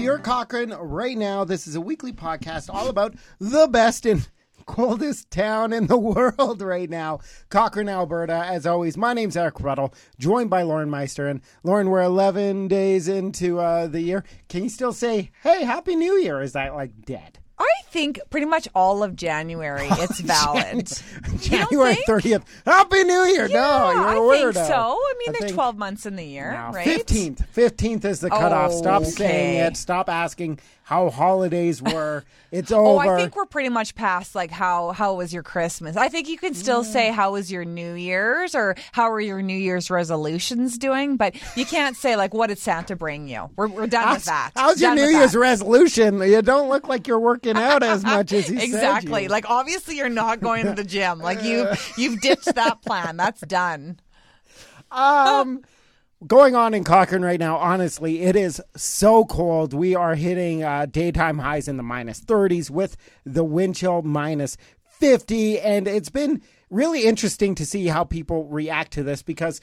your Cochrane right now. This is a weekly podcast all about the best and coldest town in the world right now, Cochrane, Alberta. As always, my name's Eric Ruddle, joined by Lauren Meister. And Lauren, we're 11 days into uh, the year. Can you still say, hey, Happy New Year? Is that like dead? I think pretty much all of January it's valid. January thirtieth. Happy New Year! Yeah, no, you're I a think so. I mean, I there's think- 12 months in the year, No, right? Fifteenth. Fifteenth is the cutoff. Stop saying it. Stop asking how holidays were. It's over. Oh. I think we're pretty much past like how how was your Christmas? I think you can still say how was your New Year's or how are your New Year's resolutions doing, but you can't say like what did Santa bring you? We're we're done with that. how's your New Year's that. resolution? You don't look like you're working out as much as you said exactly. you. Like obviously you're not going to the gym. Like you you've ditched that plan. That's done. Um, going on in Cochrane right now, honestly, it is so cold. We are hitting uh, daytime highs in the minus 30s with the wind chill minus 50. And it's been really interesting to see how people react to this because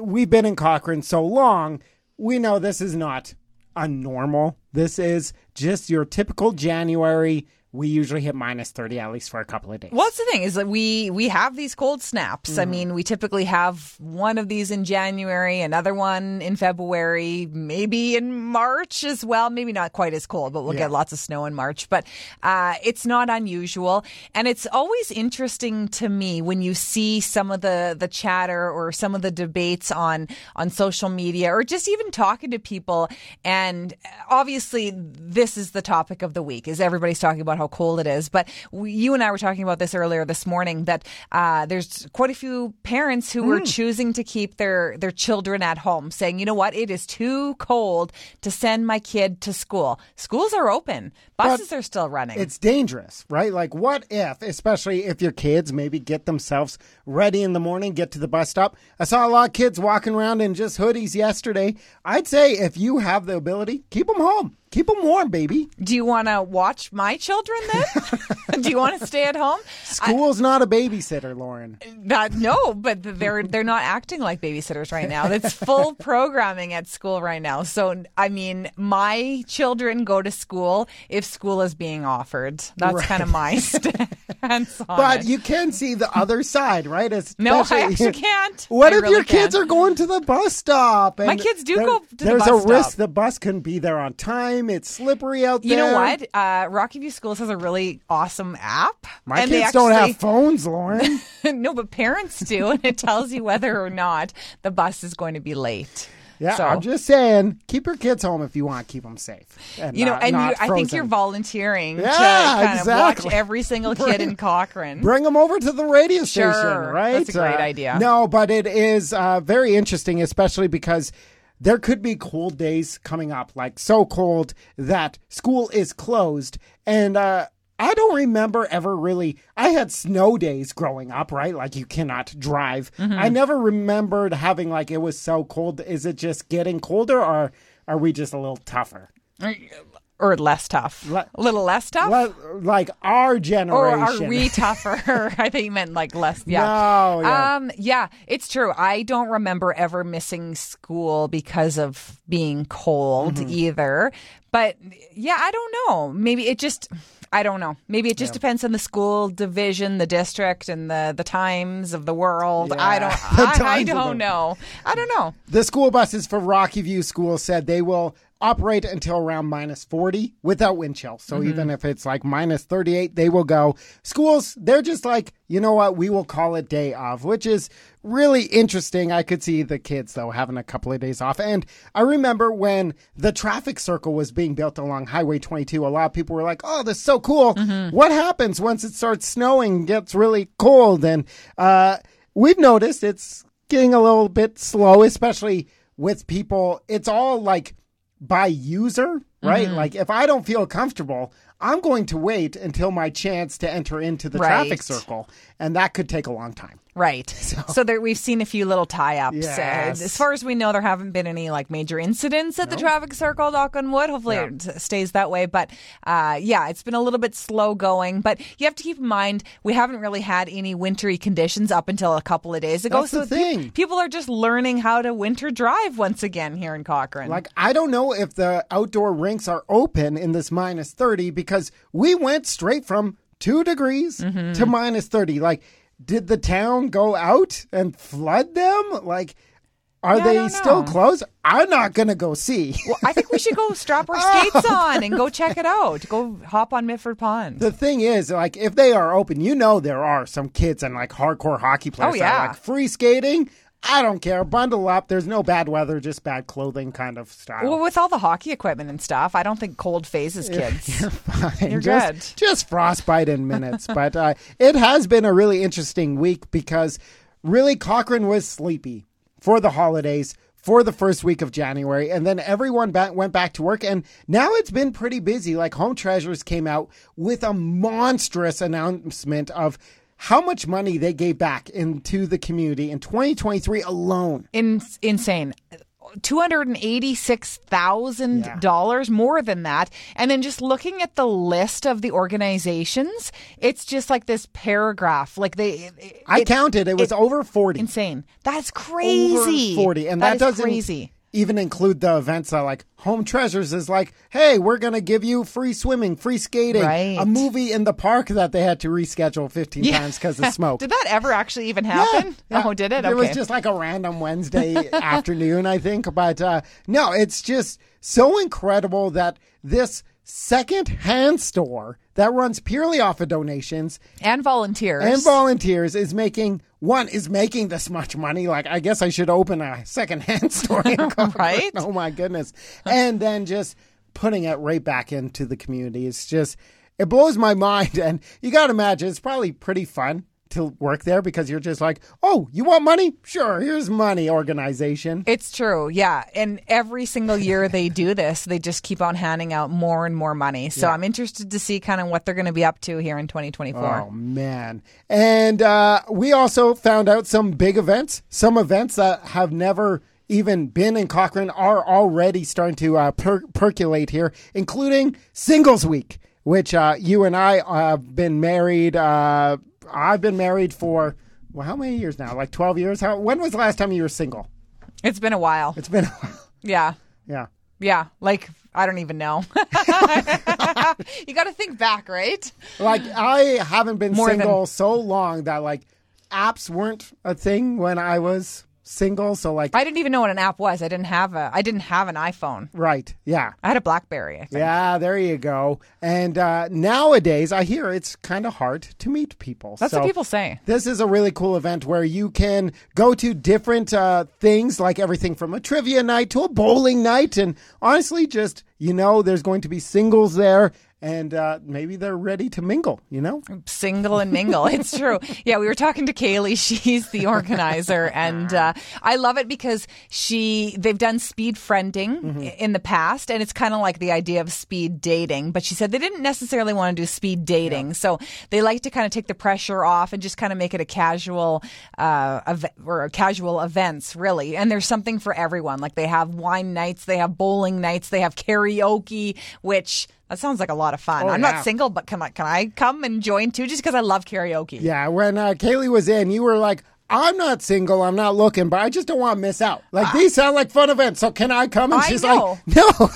we've been in Cochrane so long. We know this is not a normal. This is just your typical January. We usually hit minus 30 at least for a couple of days. Well, that's the thing is that we we have these cold snaps. Mm-hmm. I mean, we typically have one of these in January, another one in February, maybe in March as well. Maybe not quite as cold, but we'll Yeah. get lots of snow in March. But uh, it's not unusual, and it's always interesting to me when you see some of the the chatter or some of the debates on on social media or just even talking to people. And obviously, this is the topic of the week. Is everybody's talking about how cold it is? But we, you and I were talking about this earlier this morning. That uh, there's quite a few parents who are choosing to keep their their children at home, saying, you know what, it is too cold to send my kid to school. Schools are open, buses are still running. it's dangerous, right? Like, what if, especially if your kids maybe get themselves ready in the morning, get to the bus stop? I saw a lot of kids walking around in just hoodies yesterday. I'd say if you have the ability, keep them home. Keep them warm, baby. Do you want to watch my children then? Do you want to stay at home? School's not a babysitter, Lauren. Not, no, but they're they're not acting like babysitters right now. It's full programming at school right now. So I mean, my children go to school if school is being offered. That's kind of my stance on But it. you can see the other side, right? No, I actually can't. What I if really your kids can't. are going to the bus stop? and My kids do there- go to the There's bus a risk the bus couldn't be there on time. It's slippery out there. You know what? Uh, Rocky View Schools has a really awesome app. My and kids they don't have phones, Lauren. no, but parents do, and it tells you whether or not the bus is going to be late. Yeah, So- I'm just saying, keep your kids home if you want. to Keep them safe. And You know, not- and not you, I think you're volunteering Yeah, to kind exactly. of watch every single kid in Cochrane. Bring them over to the radio Sure, station, right? that's a great idea. No, but it is uh, very interesting, especially because there could be cold days coming up, like so cold that school is closed. And uh, I don't remember ever really. I had snow days growing up, right? Like you cannot drive. Mm-hmm. I never remembered having like it was so cold. Is it just getting colder, or are we just a little tougher? or less tough. Le- a little less tough? Le- like our generation, or are we tougher? I think you meant like less. Yeah. No, yeah. Um, yeah, it's true. I don't remember ever missing school because of being cold Mm-hmm. either. But yeah, I don't know. Maybe it just. I don't know. Maybe it just depends on the school division, the district, and the the times of the world. I don't. I, I don't know. I don't know. The school buses for Rocky View School said they will operate until around minus 40 without wind chill. So Mm-hmm. even if it's like minus 38, they will go. Schools, they're just like, you know what, we will call it day off, which is really interesting. I could see the kids, though, having a couple of days off. And I remember when the traffic circle was being built along Highway 22, a lot of people were like, oh, this is so cool. Mm-hmm. What happens once it starts snowing, gets really cold? And uh, we've noticed it's getting a little bit slow, especially with people. It's all like by user, right? Mm-hmm. Like if I don't feel comfortable, I'm going to wait until my chance to enter into the Right. traffic circle, and that could take a long time. Right. So, there, we've seen a few little tie-ups. Uh, Yes. as far as we know, there haven't been any like major incidents at the traffic circle. Knock on wood. Hopefully, Yeah. it stays that way. But uh, yeah, it's been a little bit slow going. But you have to keep in mind we haven't really had any wintry conditions up until a couple of days ago. That's the so pe- thing. people are just learning how to winter drive once again here in Cochrane. Like, I don't know if the outdoor rinks are open in this minus 30 because we went straight from two degrees Mm-hmm. to minus 30. Like, did the town go out and flood them? Like, are Yeah, they still closed? I'm not going to go see. Well, I think we should go strap our skates on and go check it out. Go hop on Mitford Pond. The thing is, like, if they are open, you know there are some kids and like hardcore hockey players Oh, that are yeah. like free skating. I don't care. Bundle up. There's no bad weather, just bad clothing kind of style. well, with all the hockey equipment and stuff, I don't think cold phases kids. You're fine. You're just, good. Just frostbite in minutes. but uh, it has been a really interesting week because really Cochrane was sleepy for the holidays for the first week of January. And then everyone ba- went back to work. And now it's been pretty busy. Like Home Treasures came out with a monstrous announcement of how much money they gave back into the community in 2023 alone. In, insane. Two hundred and eighty-six thousand Yeah. dollars, more than that. And then just looking at the list of the organizations, it's just like this paragraph. Like they, it- I counted, it was over 40. insane. That's crazy. over 40 and that, doesn't crazy. Even include the events that like home treasures is like hey we're gonna give you free swimming free skating Right. a movie in the park that they had to reschedule 15 times because of smoke Did that ever actually even happen? Yeah. Oh, did it? It was just like a random Wednesday afternoon, I think. But uh, no, it's just so incredible that this second-hand store that runs purely off of donations and volunteers. and volunteers is making one is making this much money. Like I guess I should open a secondhand store. Right? Oh my goodness! And then just putting it right back into the community. It's just it blows my mind. And you got to imagine it's probably pretty fun to work there because you're just like, oh, you want money? Sure, here's money. Organization. It's true, yeah. And every single year they do this, they just keep on handing out more and more money. So I'm interested to see kind of what they're going to be up to here in 2024. Oh man! And uh, we also found out some big events, some events that have never even been in Cochrane are already starting to uh, per- percolate here, including Singles Week, which uh, you and I have been married. Uh, I've been married for well, how many years now? Like twelve years. How? When was the last time you were single? It's been a while. It's been. a while. Yeah. yeah. Yeah. Like, I don't even know. you got to think back, right? Like I haven't been More than- single so long that like apps weren't a thing when I was single. So like I didn't even know what an app was. I didn't have a I didn't have an iPhone. right, yeah. I had a BlackBerry, I think. Yeah, there you go. And uh, nowadays, I hear it's kind of hard to meet people. That's So what people say. This is a really cool event where you can go to different uh, things, like everything from a trivia night to a bowling night, and honestly, just you know, there's going to be singles there, and uh, maybe they're ready to mingle. You know, single and mingle. It's true. Yeah, we were talking to Kaylee. She's the organizer, and uh, I love it because she they've done speed friending i- in the past, and it's kind of like the idea of speed dating. But she said they didn't necessarily want to do speed dating, so they like to kind of take the pressure off and just kind of make it a casual uh, ev- or a casual events, really. And there's something for everyone. Like they have wine nights, they have bowling nights, they have karaoke, which. That sounds like a lot of fun. Oh, I'm yeah. not single, but can I can I come and join too? Just because I love karaoke. yeah. When uh, Kaylee was in, you were like. I'm not single. I'm not looking, but I just don't want to miss out. Like these sound like fun events. So can I come? And I she's know. like, no,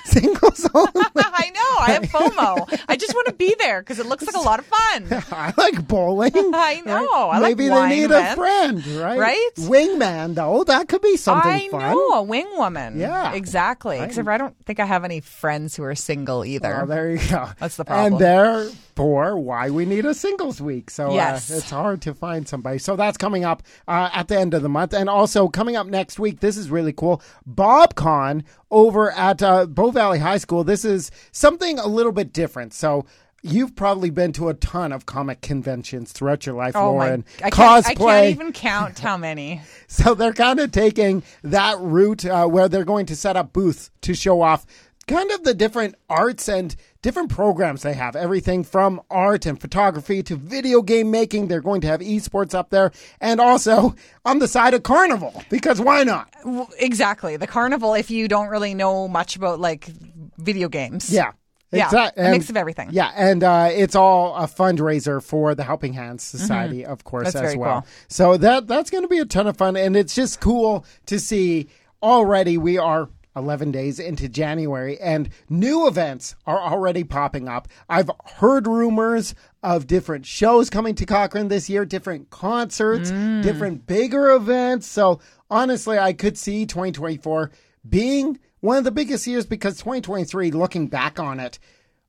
singles only. I know. I have FOMO. I just want to be there because it looks like a lot of fun. I like bowling. I know. I like Maybe they need events. a friend, right? Right? Wingman, though, that could be something I fun. know a wing woman. Yeah. exactly. Except for I don't think I have any friends who are single either. Oh, there you go. That's the problem. And therefore, why we need a singles week. So Yes. uh, it's hard to find somebody. So that's coming up uh, at the end of the month. And also coming up next week, this is really cool. BobCon over at uh, Bow Valley High School. This is something a little bit different. So You've probably been to a ton of comic conventions throughout your life, Oh Lauren. my! I can't, I can't even count how many. So they're kind of taking that route uh, where they're going to set up booths to show off kind of the different arts and different programs they have. Everything from art and photography to video game making. They're going to have esports up there. And also on the side of carnival, because why not? Exactly. The carnival, if you don't really know much about like video games. Yeah. Yeah, Exact- a mix of everything. Yeah, and uh, it's all a fundraiser for the Helping Hands Society, of course, Mm-hmm. That's as well. cool. So that that's going to be a ton of fun, and it's just cool to see. Already, we are 11 days into January, and new events are already popping up. I've heard rumors of different shows coming to Cochrane this year, different concerts, Mm. different bigger events. So honestly, I could see 2024 being one of the biggest years because 2023, looking back on it,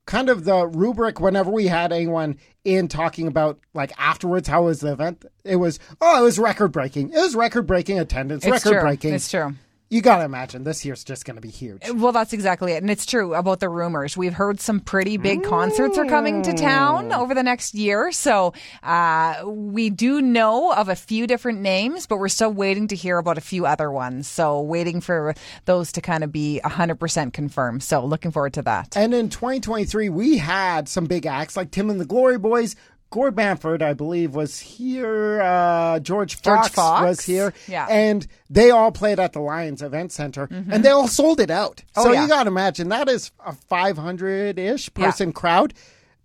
kind of the rubric whenever we had anyone in talking about like afterwards how was the event it was oh it was record breaking it was record breaking attendance record breaking It's true. You gotta imagine this year's just gonna be huge Well, that's exactly it. And it's true about the rumors. We've heard some pretty big concerts are coming to town over the next year. So uh, we do know of a few different names, but we're still waiting to hear about a few other ones. So waiting for those to kind of be 100% confirmed. So looking forward to that. and in 2023 we had some big acts like tim and the glory boys Gord Bamford, I believe, was here. Uh, George, Fox Fox? was here. Yeah. And they all played at the Lions Event Center and they all sold it out. Oh, so yeah. you got to imagine that is a 500 ish person crowd.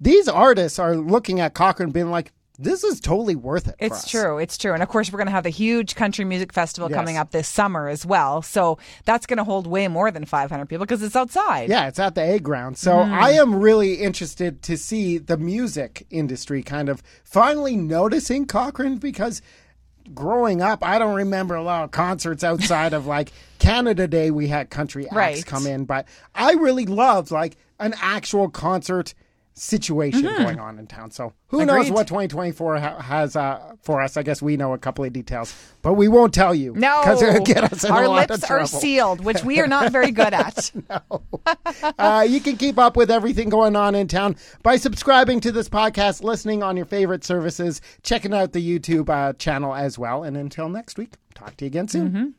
These artists are looking at Cochrane being like, this is totally worth it. It's us." true. It's true. And of course, we're going to have the huge country music festival Yes. coming up this summer as well. So that's going to hold way more than 500 people because it's outside. Yeah, it's at the A ground. So Hmm. I am really interested to see the music industry kind of finally noticing Cochrane because growing up, I don't remember a lot of concerts outside of like Canada Day. We had country acts Right. come in, but I really loved like an actual concert situation going on in town. So who knows Mm-hmm. What 2024 ha- has uh, for us? I guess we know a couple of details, but we won't tell you. No, because it'll get us in our a lot lips of are sealed, which we are not very good at. Uh, you can keep up with everything going on in town by subscribing to this podcast, listening on your favorite services, checking out the YouTube uh, channel as well. And until next week, talk to you again soon.